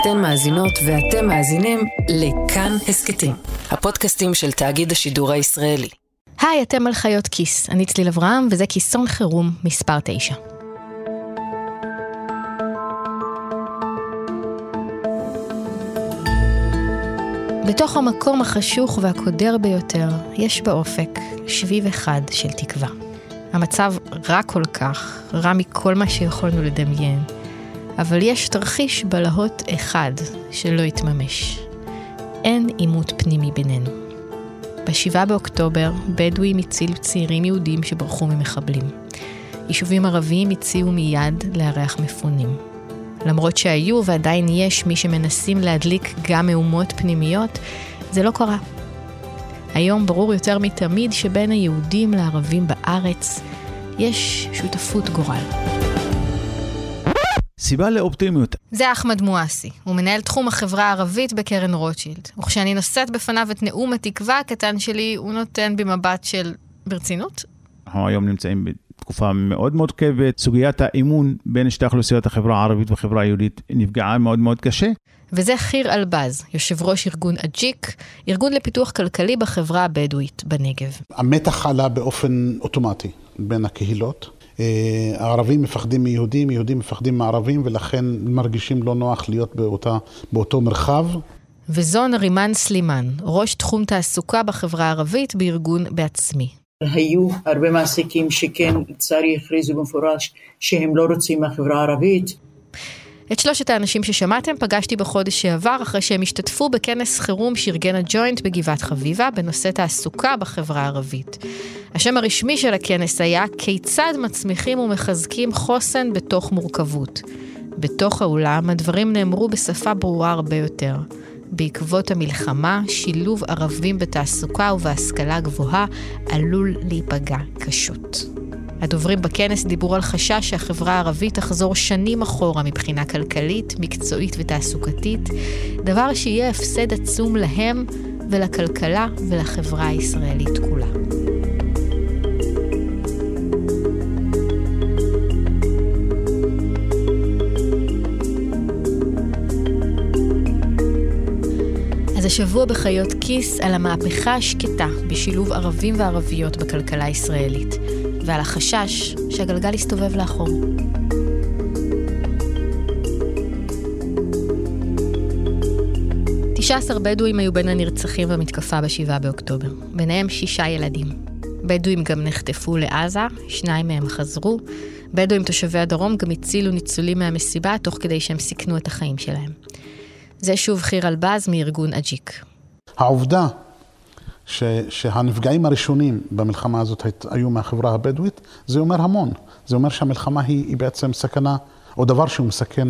אתן מאזינות ואתם מאזינים לכאן הסכתים, הפודקאסטים של תאגיד השידור הישראלי. היי, אתם על חיות כיס, אני צליל אברהם וזה כיסון חירום מספר 9. בתוך המקום החשוך והקודר ביותר, יש באופק שביב אחד של תקווה. המצב רע כל כך, רע מכל מה שיכולנו לדמיין, אבל יש תרחיש בלהות אחד שלא יתממש. אין עימות פנימי בינינו. ב-7 באוקטובר, בדואים הצילו צעירים יהודים שברחו ממחבלים. יישובים ערביים הציעו מיד לארח מפונים. למרות שהיו ועדיין יש מי שמנסים להדליק גם מהומות פנימיות, זה לא קרה. היום ברור יותר מתמיד שבין היהודים לערבים בארץ יש שותפות גורל. סיבה לאופטימיות. זה אחמד מואסי, הוא מנהל תחום החברה הערבית בקרן רוטשילד. וכשאני נושאת בפניו את נאום התקווה הקטן שלי, הוא נותן בי מבט של ברצינות. אנחנו היום נמצאים בתקופה מאוד מאוד כואבת. סוגיית האמון בין שתי אוכלוסיות החברה הערבית והחברה היהודית נפגעה מאוד מאוד קשה. וזה חיר אלבז, יושב ראש ארגון אג'יק, ארגון לפיתוח כלכלי בחברה הבדואית בנגב. המתח עלה באופן אוטומטי בין הקהילות. אה, הערבים מפחדים מיהודים, יהודים מפחדים מערבים, ולכן מרגישים לא נוח להיות באותה, באותו מרחב. וזו נרימן סלימאן, ראש תחום תעסוקה בחברה הערבית בארגון בעצמי. היו הרבה מעסיקים שכן, לצערי, הכריזו במפורש שהם לא רוצים מהחברה הערבית. את שלושת האנשים ששמעתם פגשתי בחודש שעבר אחרי שהם השתתפו בכנס חירום שארגן הג'וינט בגבעת חביבה בנושא תעסוקה בחברה הערבית. השם הרשמי של הכנס היה כיצד מצמיחים ומחזקים חוסן בתוך מורכבות. בתוך האולם הדברים נאמרו בשפה ברורה הרבה יותר. בעקבות המלחמה, שילוב ערבים בתעסוקה ובהשכלה גבוהה עלול להיפגע קשות. הדוברים בכנס דיברו על חשש שהחברה הערבית תחזור שנים אחורה מבחינה כלכלית, מקצועית ותעסוקתית, דבר שיהיה הפסד עצום להם ולכלכלה ולחברה הישראלית כולה. אז השבוע בחיות כיס על המהפכה השקטה בשילוב ערבים וערביות בכלכלה הישראלית, ועל החשש שהגלגל יסתובב לאחור. תשע עשר בדואים היו בין הנרצחים במתקפה ב-7 באוקטובר, ביניהם שישה ילדים. בדואים גם נחטפו לעזה, שניים מהם חזרו. בדואים תושבי הדרום גם הצילו ניצולים מהמסיבה תוך כדי שהם סיכנו את החיים שלהם. זה שוב חיר אלבז מארגון אג'יק. העובדה ש, שהנפגעים הראשונים במלחמה הזאת היו מהחברה הבדואית, זה אומר המון. זה אומר שהמלחמה היא, היא בעצם סכנה, או דבר שהוא מסכן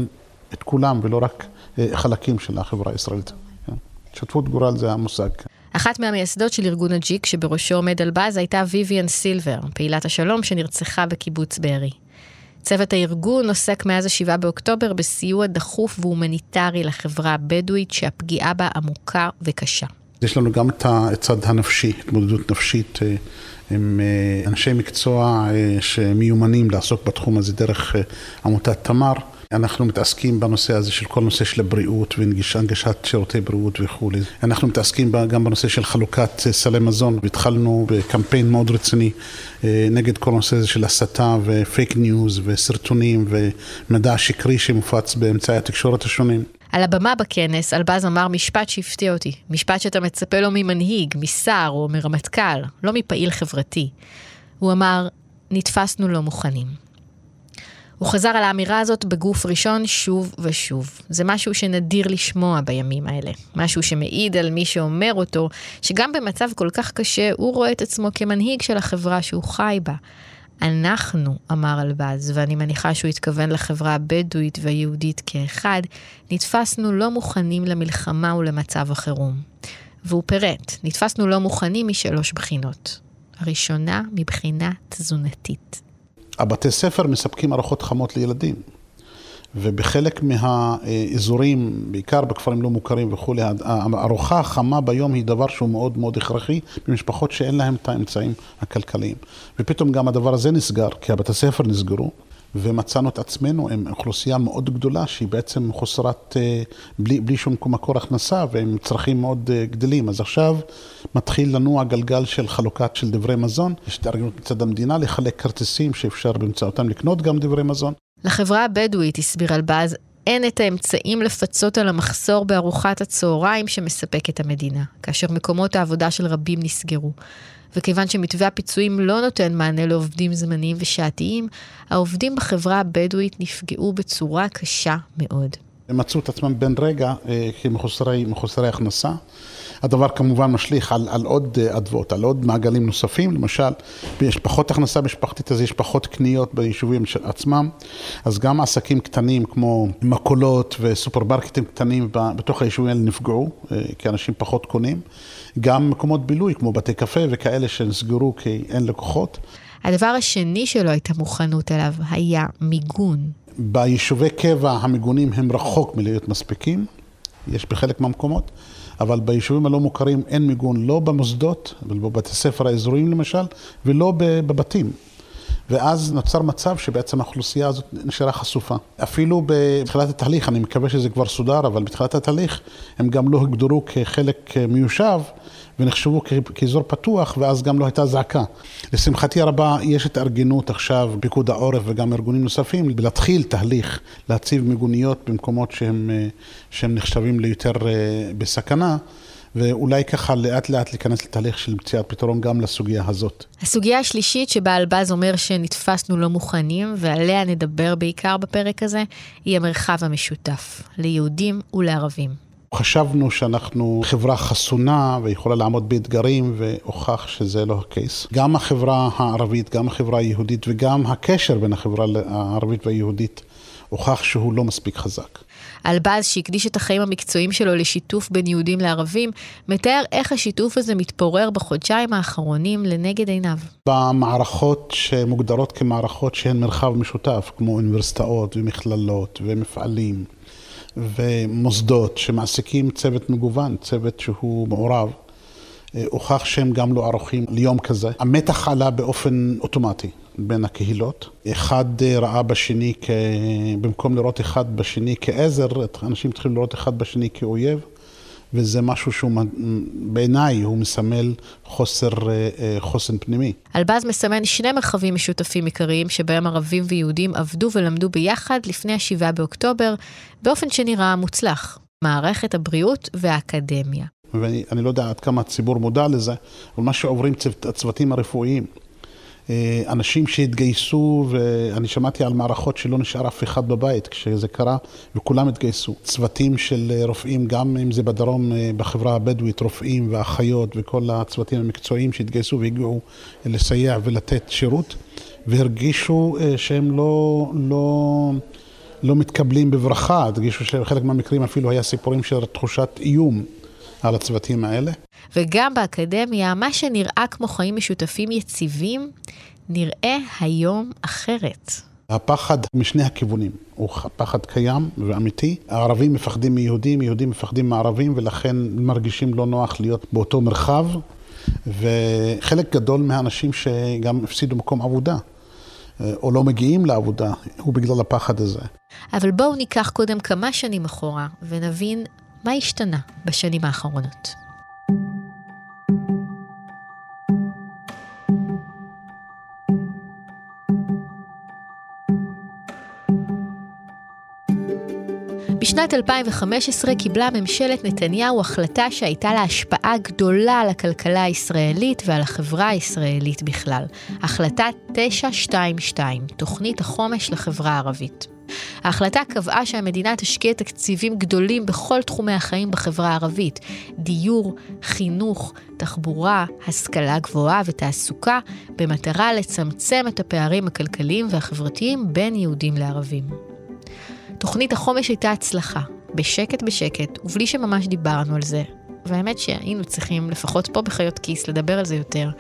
את כולם ולא רק אה, חלקים של החברה הישראלית. כן. שותפות גורל זה המושג. אחת מהמייסדות של ארגון אג'יק שבראשו עומד אלבז הייתה ויויאן סילבר, פעילת השלום שנרצחה בקיבוץ בארי. צוות הארגון עוסק מאז ה-7 באוקטובר בסיוע דחוף והומניטרי לחברה הבדואית שהפגיעה בה עמוקה וקשה. יש לנו גם את הצד הנפשי, התמודדות נפשית אה, עם אה, אנשי מקצוע אה, שמיומנים לעסוק בתחום הזה דרך עמותת תמר. אנחנו מתעסקים בנושא הזה של כל נושא של הבריאות והנגשת שירותי בריאות וכולי. אנחנו מתעסקים גם בנושא של חלוקת סלי מזון והתחלנו בקמפיין מאוד רציני נגד כל הנושא הזה של הסתה ופייק ניוז וסרטונים ומידע שקרי שמופץ באמצעי התקשורת השונים. על הבמה בכנס, אלבז אמר משפט שהפתיע אותי. משפט שאתה מצפה לו ממנהיג, משר או מרמטכ"ל, לא מפעיל חברתי. הוא אמר, נתפסנו לא מוכנים. הוא חזר על האמירה הזאת בגוף ראשון שוב ושוב. זה משהו שנדיר לשמוע בימים האלה. משהו שמעיד על מי שאומר אותו, שגם במצב כל כך קשה, הוא רואה את עצמו כמנהיג של החברה שהוא חי בה. אנחנו, אמר אלבז, ואני מניחה שהוא התכוון לחברה הבדואית והיהודית כאחד, נתפסנו לא מוכנים למלחמה ולמצב החירום. והוא פירט, נתפסנו לא מוכנים משלוש בחינות. הראשונה, מבחינה תזונתית. הבתי ספר מספקים ארוחות חמות לילדים. ובחלק מהאזורים, בעיקר בכפרים לא מוכרים וכולי, הארוחה החמה ביום היא דבר שהוא מאוד מאוד הכרחי במשפחות שאין להם את האמצעים הכלכליים. ופתאום גם הדבר הזה נסגר, כי הבתי ספר נסגרו, ומצאנו את עצמנו עם אוכלוסייה מאוד גדולה שהיא בעצם חוסרת, אה, בלי, בלי שום מקור הכנסה ועם צרכים מאוד אה, גדלים. אז עכשיו מתחיל לנוע גלגל של חלוקת של דברי מזון. יש התארגנות מצד המדינה לחלק כרטיסים שאפשר באמצעותם לקנות גם דברי מזון. לחברה הבדואית, הסביר אלבז, אין את האמצעים לפצות על המחסור בארוחת הצהריים שמספקת המדינה, כאשר מקומות העבודה של רבים נסגרו. וכיוון שמתווה הפיצויים לא נותן מענה לעובדים זמניים ושעתיים, העובדים בחברה הבדואית נפגעו בצורה קשה מאוד. הם מצאו את עצמם בן רגע אה, כמחוסרי הכנסה. הדבר כמובן משליך על, על עוד אה, אדוות, על עוד מעגלים נוספים, למשל, יש פחות הכנסה משפחתית, אז יש פחות קניות ביישובים עצמם, אז גם עסקים קטנים כמו מכולות וסופרמרקטים קטנים בתוך היישובים האלה נפגעו, אה, כי אנשים פחות קונים, גם מקומות בילוי כמו בתי קפה וכאלה שנסגרו כי אין לקוחות. הדבר השני שלא הייתה מוכנות אליו היה מיגון. ביישובי קבע המיגונים הם רחוק מלהיות מספיקים, יש בחלק מהמקומות. אבל ביישובים הלא מוכרים אין מיגון, לא במוסדות, בבתי ספר האזוריים למשל, ולא בבתים. ואז נוצר מצב שבעצם האוכלוסייה הזאת נשארה חשופה. אפילו בתחילת התהליך, אני מקווה שזה כבר סודר, אבל בתחילת התהליך הם גם לא הגדרו כחלק מיושב, ונחשבו כאזור פתוח, ואז גם לא הייתה זעקה. לשמחתי הרבה, יש התארגנות עכשיו, פיקוד העורף וגם ארגונים נוספים, להתחיל תהליך להציב מיגוניות במקומות שהם, אה, שהם נחשבים ליותר אה, בסכנה. ואולי ככה לאט לאט להיכנס לתהליך של מציאת פתרון גם לסוגיה הזאת. הסוגיה השלישית שבה אלבז אומר שנתפסנו לא מוכנים, ועליה נדבר בעיקר בפרק הזה, היא המרחב המשותף, ליהודים ולערבים. חשבנו שאנחנו חברה חסונה ויכולה לעמוד באתגרים והוכח שזה לא הקייס. גם החברה הערבית, גם החברה היהודית וגם הקשר בין החברה הערבית והיהודית הוכח שהוא לא מספיק חזק. אלבז, שהקדיש את החיים המקצועיים שלו לשיתוף בין יהודים לערבים, מתאר איך השיתוף הזה מתפורר בחודשיים האחרונים לנגד עיניו. במערכות שמוגדרות כמערכות שהן מרחב משותף, כמו אוניברסיטאות ומכללות ומפעלים, ומוסדות שמעסיקים צוות מגוון, צוות שהוא מעורב, אה, הוכח שהם גם לא ערוכים ליום כזה. המתח עלה באופן אוטומטי בין הקהילות. אחד אה, ראה בשני, כ... במקום לראות אחד בשני כעזר, אנשים צריכים לראות אחד בשני כאויב. וזה משהו שהוא בעיניי הוא מסמל חוסר אה, אה, חוסן פנימי. אלבז מסמן שני מרחבים משותפים עיקריים שבהם ערבים ויהודים עבדו ולמדו ביחד לפני ה-7 באוקטובר, באופן שנראה מוצלח, מערכת הבריאות והאקדמיה. ואני לא יודע עד כמה הציבור מודע לזה, אבל מה שעוברים הצוותים הרפואיים, אנשים שהתגייסו, ואני שמעתי על מערכות שלא נשאר אף אחד בבית כשזה קרה, וכולם התגייסו. צוותים של רופאים, גם אם זה בדרום, אה, בחברה הבדואית, רופאים ואחיות וכל הצוותים המקצועיים שהתגייסו והגיעו לסייע ולתת שירות, והרגישו אה, שהם לא, לא, לא מתקבלים בברכה, הרגישו שבחלק מהמקרים אפילו היה סיפורים של תחושת איום. על הצוותים האלה. וגם באקדמיה, מה שנראה כמו חיים משותפים יציבים, נראה היום אחרת. הפחד משני הכיוונים, הוא פחד קיים ואמיתי. הערבים מפחדים מיהודים, יהודים מפחדים מערבים, ולכן מרגישים לא נוח להיות באותו מרחב. וחלק גדול מהאנשים שגם הפסידו מקום עבודה, או לא מגיעים לעבודה, הוא בגלל הפחד הזה. אבל בואו ניקח קודם כמה שנים אחורה, ונבין מה השתנה בשנים האחרונות? בשנת 2015 קיבלה ממשלת נתניהו החלטה שהייתה לה השפעה גדולה על הכלכלה הישראלית ועל החברה הישראלית בכלל. החלטה 922, תוכנית החומש לחברה הערבית. ההחלטה קבעה שהמדינה תשקיע תקציבים גדולים בכל תחומי החיים בחברה הערבית, דיור, חינוך, תחבורה, השכלה גבוהה ותעסוקה, במטרה לצמצם את הפערים הכלכליים והחברתיים בין יהודים לערבים. תוכנית החומש הייתה הצלחה, בשקט בשקט, ובלי שממש דיברנו על זה. והאמת שהיינו צריכים, לפחות פה בחיות כיס, לדבר על זה יותר.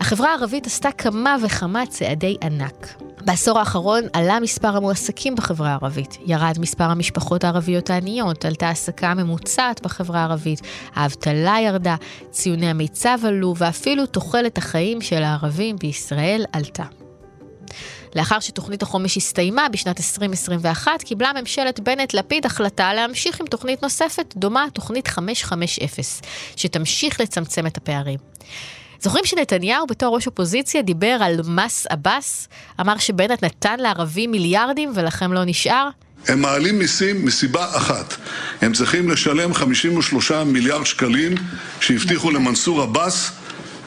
החברה הערבית עשתה כמה וכמה צעדי ענק. בעשור האחרון עלה מספר המועסקים בחברה הערבית, ירד מספר המשפחות הערביות העניות, עלתה העסקה ממוצעת בחברה הערבית, האבטלה ירדה, ציוני המיצב עלו, ואפילו תוחלת החיים של הערבים בישראל עלתה. לאחר שתוכנית החומש הסתיימה בשנת 2021, קיבלה ממשלת בנט-לפיד החלטה להמשיך עם תוכנית נוספת, דומה, תוכנית 550, שתמשיך לצמצם את הפערים. זוכרים שנתניהו בתור ראש אופוזיציה דיבר על מס עבאס? אמר שבנט נתן לערבים מיליארדים ולכם לא נשאר? הם מעלים מיסים מסיבה אחת, הם צריכים לשלם 53 מיליארד שקלים שהבטיחו למנסור עבאס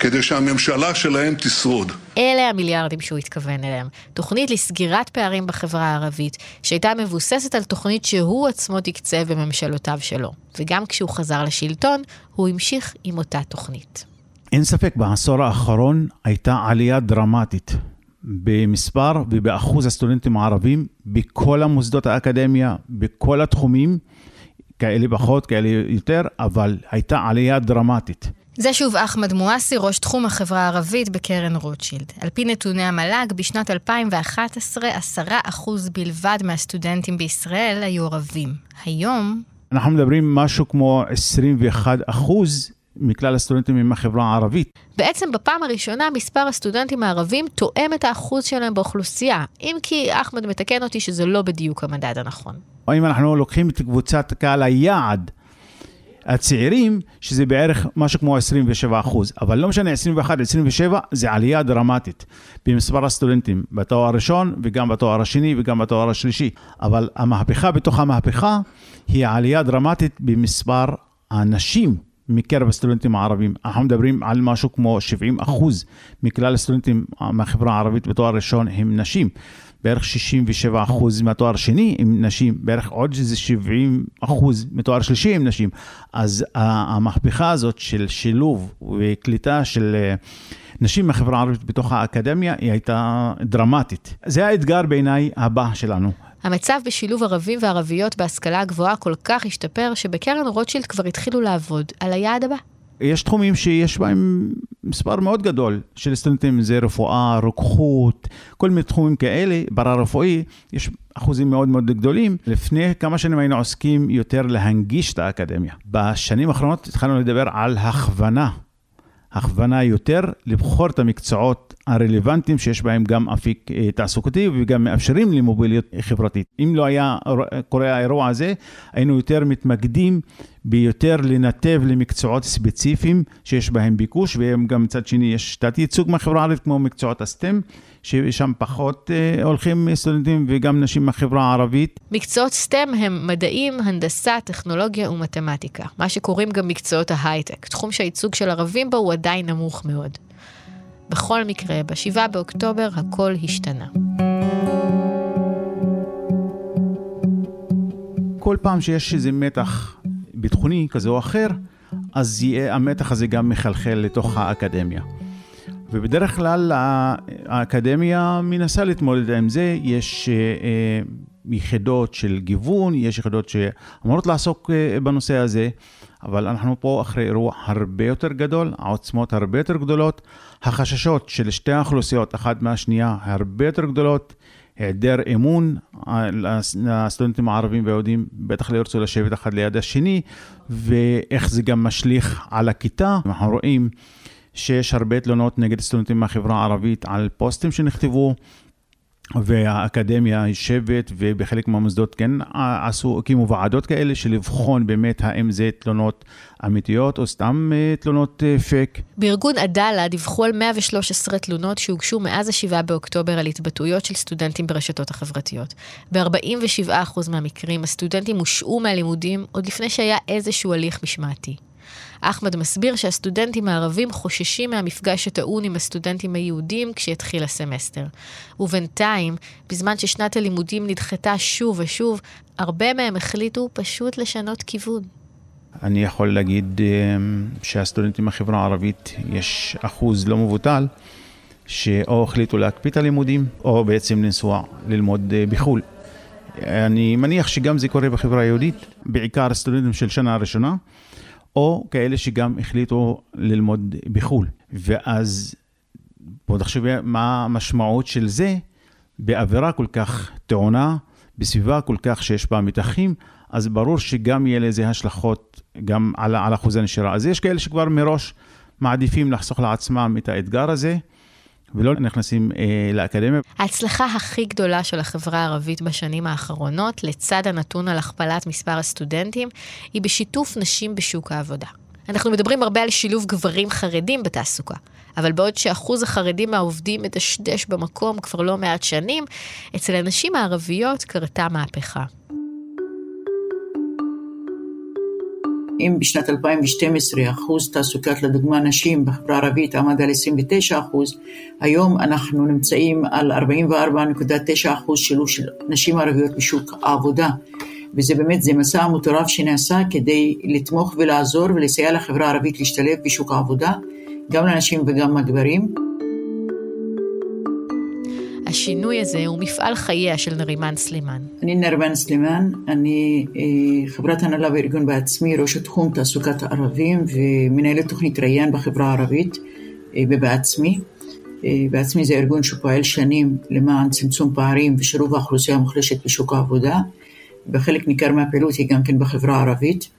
כדי שהממשלה שלהם תשרוד. אלה המיליארדים שהוא התכוון אליהם. תוכנית לסגירת פערים בחברה הערבית, שהייתה מבוססת על תוכנית שהוא עצמו תקצב בממשלותיו שלו. וגם כשהוא חזר לשלטון, הוא המשיך עם אותה תוכנית. אין ספק, בעשור האחרון הייתה עלייה דרמטית במספר ובאחוז הסטודנטים הערבים בכל המוסדות האקדמיה, בכל התחומים, כאלה פחות, כאלה יותר, אבל הייתה עלייה דרמטית. זה שוב אחמד מואסי, ראש תחום החברה הערבית בקרן רוטשילד. על פי נתוני המל"ג, בשנת 2011, 10% בלבד מהסטודנטים בישראל היו ערבים. היום... אנחנו מדברים משהו כמו 21 אחוז מכלל הסטודנטים עם החברה הערבית. בעצם בפעם הראשונה מספר הסטודנטים הערבים תואם את האחוז שלהם באוכלוסייה, אם כי אחמד מתקן אותי שזה לא בדיוק המדד הנכון. או אם אנחנו לוקחים את קבוצת קהל היעד, הצעירים, שזה בערך משהו כמו 27 אחוז, אבל לא משנה, 21, 27, זה עלייה דרמטית במספר הסטודנטים, בתואר הראשון וגם בתואר השני וגם בתואר השלישי. אבל המהפכה בתוך המהפכה היא עלייה דרמטית במספר הנשים מקרב הסטודנטים הערבים. אנחנו מדברים על משהו כמו 70 אחוז מכלל הסטודנטים מהחברה הערבית בתואר ראשון הם נשים. בערך 67 אחוז מהתואר שני עם נשים, בערך עוד איזה 70 אחוז מתואר שלישי עם נשים. אז המהפכה הזאת של שילוב וקליטה של אה, נשים מהחברה הערבית בתוך האקדמיה היא הייתה דרמטית. זה האתגר בעיניי הבא שלנו. המצב בשילוב ערבים וערביות בהשכלה הגבוהה כל כך השתפר, שבקרן רוטשילד כבר התחילו לעבוד על היעד הבא. יש תחומים שיש בהם מספר מאוד גדול של סטודנטים, זה רפואה, רוקחות, כל מיני תחומים כאלה, פרה-רפואי, יש אחוזים מאוד מאוד גדולים. לפני כמה שנים היינו עוסקים יותר להנגיש את האקדמיה. בשנים האחרונות התחלנו לדבר על הכוונה. הכוונה יותר לבחור את המקצועות הרלוונטיים שיש בהם גם אפיק אה, תעסוקתי וגם מאפשרים למוביליות חברתית. אם לא היה קורה האירוע הזה, היינו יותר מתמקדים ביותר לנתב למקצועות ספציפיים שיש בהם ביקוש, והם גם מצד שני יש תת ייצוג מהחברה הערבית כמו מקצועות הסטם, ששם פחות אה, הולכים סטודנטים וגם נשים מהחברה הערבית. מקצועות סטם הם מדעים, הנדסה, טכנולוגיה ומתמטיקה, מה שקוראים גם מקצועות ההייטק, תחום שהייצוג של ערבים בו הוא עדיין נמוך מאוד. בכל מקרה, ב-7 באוקטובר הכל השתנה. כל פעם שיש איזה מתח ביטחוני כזה או אחר, אז יהיה, המתח הזה גם מחלחל לתוך האקדמיה. ובדרך כלל האקדמיה מנסה להתמודד עם זה, יש אה, יחידות של גיוון, יש יחידות שאמורות לעסוק אה, בנושא הזה, אבל אנחנו פה אחרי אירוע הרבה יותר גדול, העוצמות הרבה יותר גדולות, החששות של שתי האוכלוסיות, אחת מהשנייה, הרבה יותר גדולות. היעדר אמון, הסטודנטים הערבים והיהודים בטח לא ירצו לשבת אחד ליד השני, ואיך זה גם משליך על הכיתה. אנחנו רואים שיש הרבה תלונות נגד סטודנטים מהחברה הערבית על פוסטים שנכתבו והאקדמיה יושבת, ובחלק מהמוסדות כן עשו, הקימו ועדות כאלה של לבחון באמת האם זה תלונות אמיתיות או סתם אה, תלונות אה, פייק. בארגון עדאלה דיווחו על 113 תלונות שהוגשו מאז ה-7 באוקטובר על התבטאויות של סטודנטים ברשתות החברתיות. ב-47% מהמקרים הסטודנטים הושעו מהלימודים עוד לפני שהיה איזשהו הליך משמעתי. אחמד מסביר שהסטודנטים הערבים חוששים מהמפגש הטעון עם הסטודנטים היהודים כשיתחיל הסמסטר. ובינתיים, בזמן ששנת הלימודים נדחתה שוב ושוב, הרבה מהם החליטו פשוט לשנות כיוון. אני יכול להגיד אה, שהסטודנטים בחברה הערבית, יש אחוז לא מבוטל, שאו החליטו להקפיא את הלימודים, או בעצם לנסוע ללמוד אה, בחו"ל. אני מניח שגם זה קורה בחברה היהודית, בעיקר סטודנטים של שנה ראשונה. או כאלה שגם החליטו ללמוד בחו"ל. ואז בואו תחשבי מה המשמעות של זה באווירה כל כך טעונה, בסביבה כל כך שיש בה מתחים, אז ברור שגם יהיה לזה השלכות גם על, על אחוז הנשירה. אז יש כאלה שכבר מראש מעדיפים לחסוך לעצמם את האתגר הזה, ולא נכנסים אה, לאקדמיה. ההצלחה הכי גדולה של החברה הערבית בשנים האחרונות, לצד הנתון על הכפלת מספר הסטודנטים, היא בשיתוף נשים בשוק העבודה. אנחנו מדברים הרבה על שילוב גברים חרדים בתעסוקה, אבל בעוד שאחוז החרדים העובדים מדשדש במקום כבר לא מעט שנים, אצל הנשים הערביות קרתה מהפכה. אם בשנת 2012 אחוז תעסוקת לדוגמה נשים בחברה הערבית עמד על 29 אחוז, היום אנחנו נמצאים על 44.9 אחוז שילוב של נשים ערביות בשוק העבודה. וזה באמת, זה מסע מטורף שנעשה כדי לתמוך ולעזור ולסייע לחברה הערבית להשתלב בשוק העבודה, גם לנשים וגם לגברים. השינוי הזה הוא מפעל חייה של נרימן סלימאן. אני נרימן סלימאן, אני אה, חברת הנהלה בארגון בעצמי, ראש התחום תעסוקת הערבים ומנהלת תוכנית ריאן בחברה הערבית אה, ובעצמי. אה, בעצמי זה ארגון שפועל שנים למען צמצום פערים ושילוב האוכלוסייה המוחלשת בשוק העבודה. וחלק ניכר מהפעילות היא גם כן בחברה הערבית.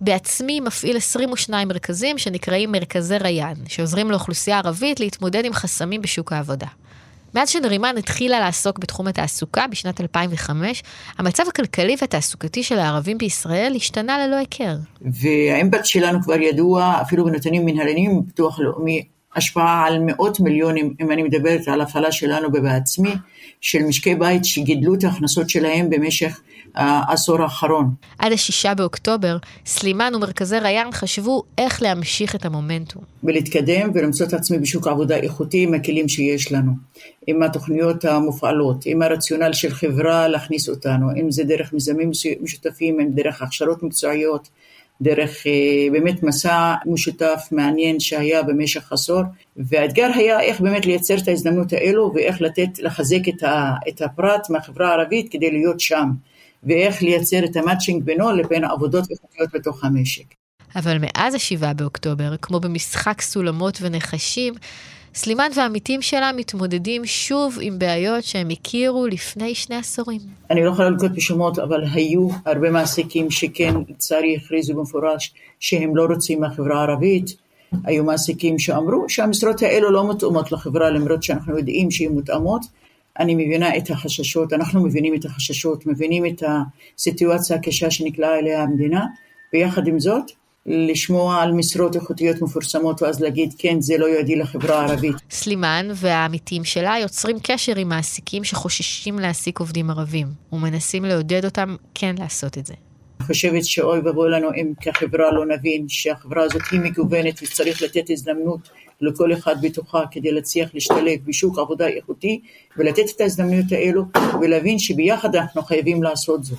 בעצמי מפעיל 22 מרכזים שנקראים מרכזי ריאן, שעוזרים לאוכלוסייה הערבית להתמודד עם חסמים בשוק העבודה. מאז שנרימן התחילה לעסוק בתחום התעסוקה בשנת 2005, המצב הכלכלי והתעסוקתי של הערבים בישראל השתנה ללא היכר. והאימפקט שלנו כבר ידוע, אפילו בנתונים מנהליים בביטוח לאומי, השפעה על מאות מיליונים, אם אני מדברת על הפעלה שלנו ובעצמי, של משקי בית שגידלו את ההכנסות שלהם במשך העשור האחרון. עד השישה באוקטובר, סלימאן ומרכזי ריאן חשבו איך להמשיך את המומנטום. ולהתקדם ולמצוא את עצמי בשוק עבודה איכותי עם הכלים שיש לנו, עם התוכניות המופעלות, עם הרציונל של חברה להכניס אותנו, אם זה דרך מיזמים משותפים, אם דרך הכשרות מקצועיות. דרך אה, באמת מסע משותף מעניין שהיה במשך עשור והאתגר היה איך באמת לייצר את ההזדמנות האלו ואיך לתת, לחזק את, ה, את הפרט מהחברה הערבית כדי להיות שם ואיך לייצר את המאצ'ינג בינו לבין עבודות איכותיות בתוך המשק. אבל מאז השבעה באוקטובר, כמו במשחק סולמות ונחשים, סלימאן והעמיתים שלה מתמודדים שוב עם בעיות שהם הכירו לפני שני עשורים. אני לא יכולה לנקוט בשמות, אבל היו הרבה מעסיקים שכן, לצערי, הכריזו במפורש שהם לא רוצים מהחברה הערבית. היו מעסיקים שאמרו שהמשרות האלו לא מותאמות לחברה, למרות שאנחנו יודעים שהן מותאמות. אני מבינה את החששות, אנחנו מבינים את החששות, מבינים את הסיטואציה הקשה שנקלעה אליה המדינה, ויחד עם זאת, לשמוע על משרות איכותיות מפורסמות ואז להגיד כן זה לא יועדי לחברה הערבית. סלימאן והעמיתים שלה יוצרים קשר עם מעסיקים שחוששים להעסיק עובדים ערבים ומנסים לעודד אותם כן לעשות את זה. חושבת שאוי ואבוי לנו אם כחברה לא נבין שהחברה הזאת היא מגוונת וצריך לתת הזדמנות לכל אחד בתוכה כדי להצליח להשתלב בשוק עבודה איכותי ולתת את ההזדמנויות האלו ולהבין שביחד אנחנו חייבים לעשות זאת.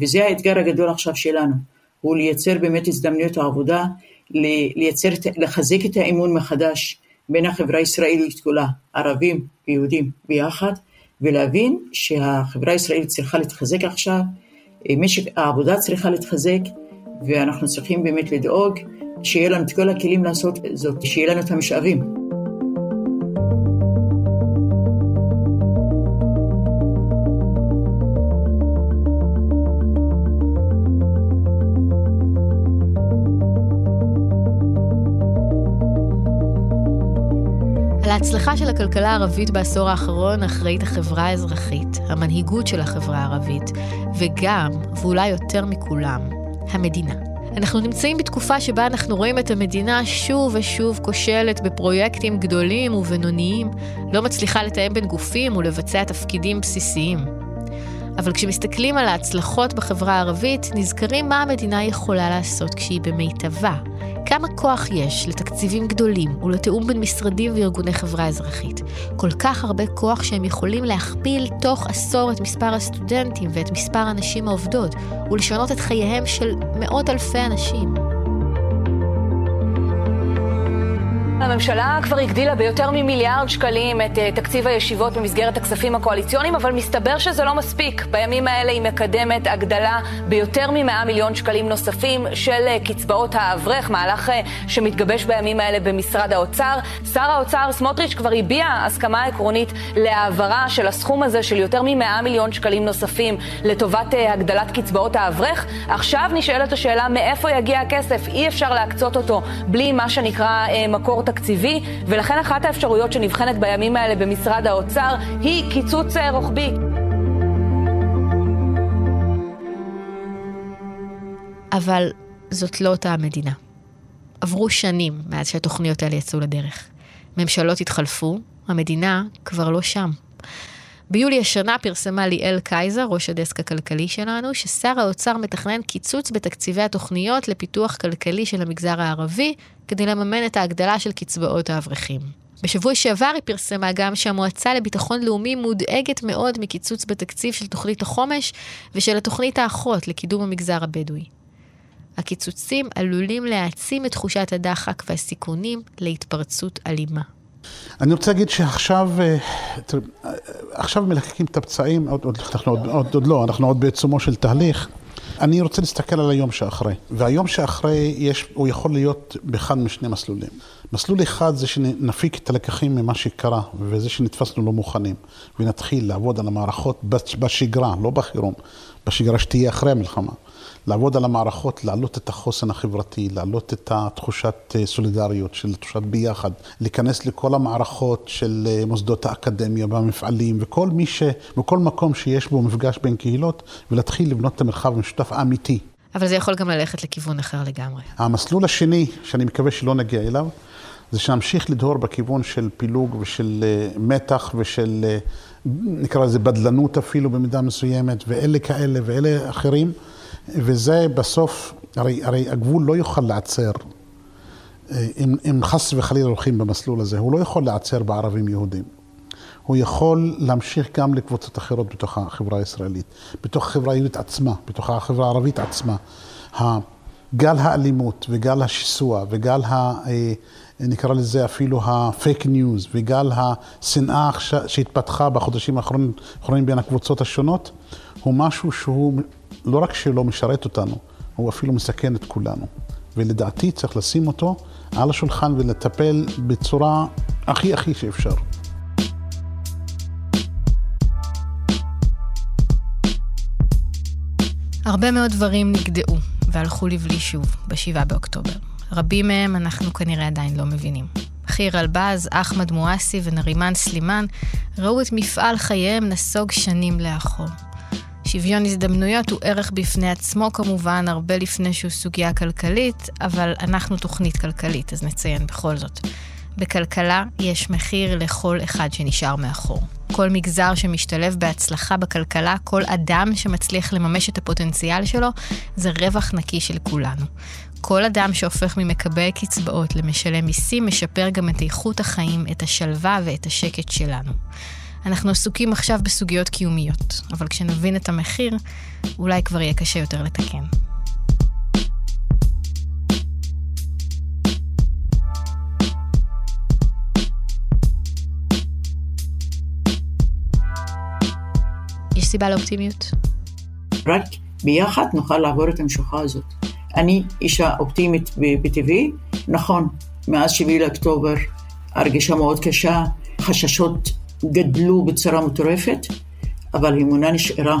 וזה האתגר הגדול עכשיו שלנו. הוא לייצר באמת הזדמנויות העבודה, לייצר, לחזק את האמון מחדש בין החברה הישראלית כולה, ערבים ויהודים ביחד, ולהבין שהחברה הישראלית צריכה להתחזק עכשיו, משק העבודה צריכה להתחזק, ואנחנו צריכים באמת לדאוג שיהיה לנו את כל הכלים לעשות זאת, שיהיה לנו את המשאבים. להצלחה של הכלכלה הערבית בעשור האחרון אחראית החברה האזרחית, המנהיגות של החברה הערבית, וגם, ואולי יותר מכולם, המדינה. אנחנו נמצאים בתקופה שבה אנחנו רואים את המדינה שוב ושוב כושלת בפרויקטים גדולים ובינוניים, לא מצליחה לתאם בין גופים ולבצע תפקידים בסיסיים. אבל כשמסתכלים על ההצלחות בחברה הערבית, נזכרים מה המדינה יכולה לעשות כשהיא במיטבה, כמה כוח יש לתקציבים גדולים ולתיאום בין משרדים וארגוני חברה אזרחית. כל כך הרבה כוח שהם יכולים להכפיל תוך עשור את מספר הסטודנטים ואת מספר הנשים העובדות, ולשנות את חייהם של מאות אלפי אנשים. הממשלה כבר הגדילה ביותר ממיליארד שקלים את uh, תקציב הישיבות במסגרת הכספים הקואליציוניים, אבל מסתבר שזה לא מספיק. בימים האלה היא מקדמת הגדלה ביותר מ-100 מיליון שקלים נוספים של uh, קצבאות האברך, מהלך uh, שמתגבש בימים האלה במשרד האוצר. שר האוצר סמוטריץ' כבר הביע הסכמה עקרונית להעברה של הסכום הזה של יותר מ-100 מיליון שקלים נוספים לטובת הגדלת קצבאות האברך. עכשיו נשאלת השאלה מאיפה יגיע הכסף. אי אפשר להקצות אותו בלי מה שנקרא מקור תקציבי. תקציבי, ולכן אחת האפשרויות שנבחנת בימים האלה במשרד האוצר היא קיצוץ אה, רוחבי. אבל זאת לא אותה המדינה. עברו שנים מאז שהתוכניות האלה יצאו לדרך. ממשלות התחלפו, המדינה כבר לא שם. ביולי השנה פרסמה ליאל קייזר, ראש הדסק הכלכלי שלנו, ששר האוצר מתכנן קיצוץ בתקציבי התוכניות לפיתוח כלכלי של המגזר הערבי, כדי לממן את ההגדלה של קצבאות האברכים. בשבוע שעבר היא פרסמה גם שהמועצה לביטחון לאומי מודאגת מאוד מקיצוץ בתקציב של תוכנית החומש ושל התוכנית האחות לקידום המגזר הבדואי. הקיצוצים עלולים להעצים את תחושת הדחק והסיכונים להתפרצות אלימה. אני רוצה להגיד שעכשיו, אה, עכשיו מלקקים את הפצעים, עוד, עוד, אנחנו עוד, עוד, עוד לא, אנחנו עוד בעיצומו של תהליך. אני רוצה להסתכל על היום שאחרי, והיום שאחרי, יש, הוא יכול להיות באחד משני מסלולים. מסלול אחד זה שנפיק את הלקחים ממה שקרה, וזה שנתפסנו לא מוכנים, ונתחיל לעבוד על המערכות בשגרה, לא בחירום, בשגרה שתהיה אחרי המלחמה. לעבוד על המערכות, להעלות את החוסן החברתי, להעלות את התחושת אה, סולידריות, של תחושת ביחד, להיכנס לכל המערכות של אה, מוסדות האקדמיה והמפעלים, וכל מי ש... וכל מקום שיש בו מפגש בין קהילות, ולהתחיל לבנות את המרחב המשותף האמיתי. אבל זה יכול גם ללכת לכיוון אחר לגמרי. המסלול השני, שאני מקווה שלא נגיע אליו, זה שנמשיך לדהור בכיוון של פילוג ושל אה, מתח ושל, נקרא לזה בדלנות אפילו במידה מסוימת, ואלה כאלה ואלה אחרים. וזה בסוף, הרי, הרי הגבול לא יוכל לעצר, אה, אם, אם חס וחלילה הולכים במסלול הזה, הוא לא יכול לעצר בערבים יהודים. הוא יכול להמשיך גם לקבוצות אחרות בתוך החברה הישראלית, בתוך החברה היהודית עצמה, בתוך החברה הערבית עצמה. גל האלימות וגל השיסוע וגל ה... אה, נקרא לזה אפילו הפייק ניוז וגל השנאה שהתפתחה בחודשים האחרונים בין הקבוצות השונות, הוא משהו שהוא לא רק שלא משרת אותנו, הוא אפילו מסכן את כולנו. ולדעתי צריך לשים אותו על השולחן ולטפל בצורה הכי הכי שאפשר. הרבה מאוד דברים נגדעו והלכו לבלי שוב ב-7 באוקטובר. רבים מהם אנחנו כנראה עדיין לא מבינים. חיר אלבז, אחמד מואסי ונרימן סלימאן ראו את מפעל חייהם נסוג שנים לאחור. שוויון הזדמנויות הוא ערך בפני עצמו כמובן, הרבה לפני שהוא סוגיה כלכלית, אבל אנחנו תוכנית כלכלית, אז נציין בכל זאת. בכלכלה יש מחיר לכל אחד שנשאר מאחור. כל מגזר שמשתלב בהצלחה בכלכלה, כל אדם שמצליח לממש את הפוטנציאל שלו, זה רווח נקי של כולנו. כל אדם שהופך ממקבל קצבאות למשלם מיסים, משפר גם את איכות החיים, את השלווה ואת השקט שלנו. אנחנו עסוקים עכשיו בסוגיות קיומיות, אבל כשנבין את המחיר, אולי כבר יהיה קשה יותר לתקן. יש סיבה לאופטימיות? רק ביחד נוכל לעבור את המשוכה הזאת. אני אישה אופטימית בטבעי, נכון, מאז 7 לאוקטובר הרגשה מאוד קשה, חששות גדלו בצורה מטורפת, אבל האמונה נשארה,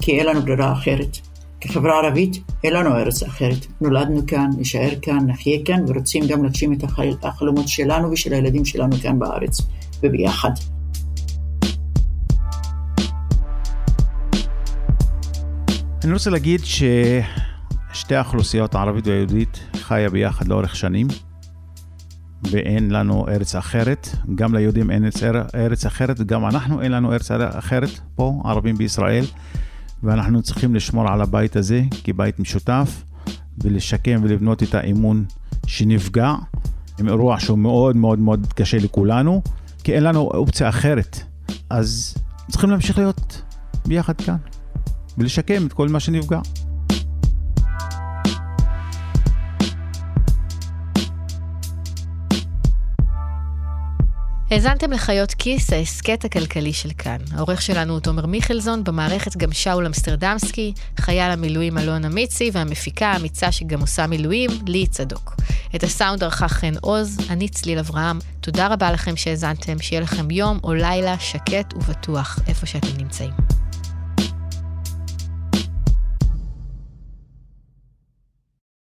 כי אין לנו ברירה אחרת. כחברה ערבית, אין לנו ארץ אחרת. נולדנו כאן, נשאר כאן, נחיה כאן, ורוצים גם להגשים את החלומות שלנו ושל הילדים שלנו כאן בארץ, וביחד. אני רוצה להגיד ששתי האוכלוסיות, הערבית והיהודית, חיה ביחד לאורך שנים. ואין לנו ארץ אחרת. גם ליהודים אין ארץ אחרת, גם אנחנו אין לנו ארץ אחרת פה, ערבים בישראל, ואנחנו צריכים לשמור על הבית הזה כבית משותף, ולשקם ולבנות את האמון שנפגע, עם אירוע שהוא מאוד מאוד מאוד קשה לכולנו, כי אין לנו אופציה אחרת. אז צריכים להמשיך להיות ביחד כאן, ולשקם את כל מה שנפגע. האזנתם לחיות כיס, ההסכת הכלכלי של כאן. העורך שלנו הוא תומר מיכלזון, במערכת גם שאול אמסטרדמסקי, חייל המילואים אלון אמיצי, והמפיקה האמיצה שגם עושה מילואים, לי צדוק. את הסאונד ערכה חן עוז, אני צליל אברהם. תודה רבה לכם שהאזנתם, שיהיה לכם יום או לילה שקט ובטוח איפה שאתם נמצאים.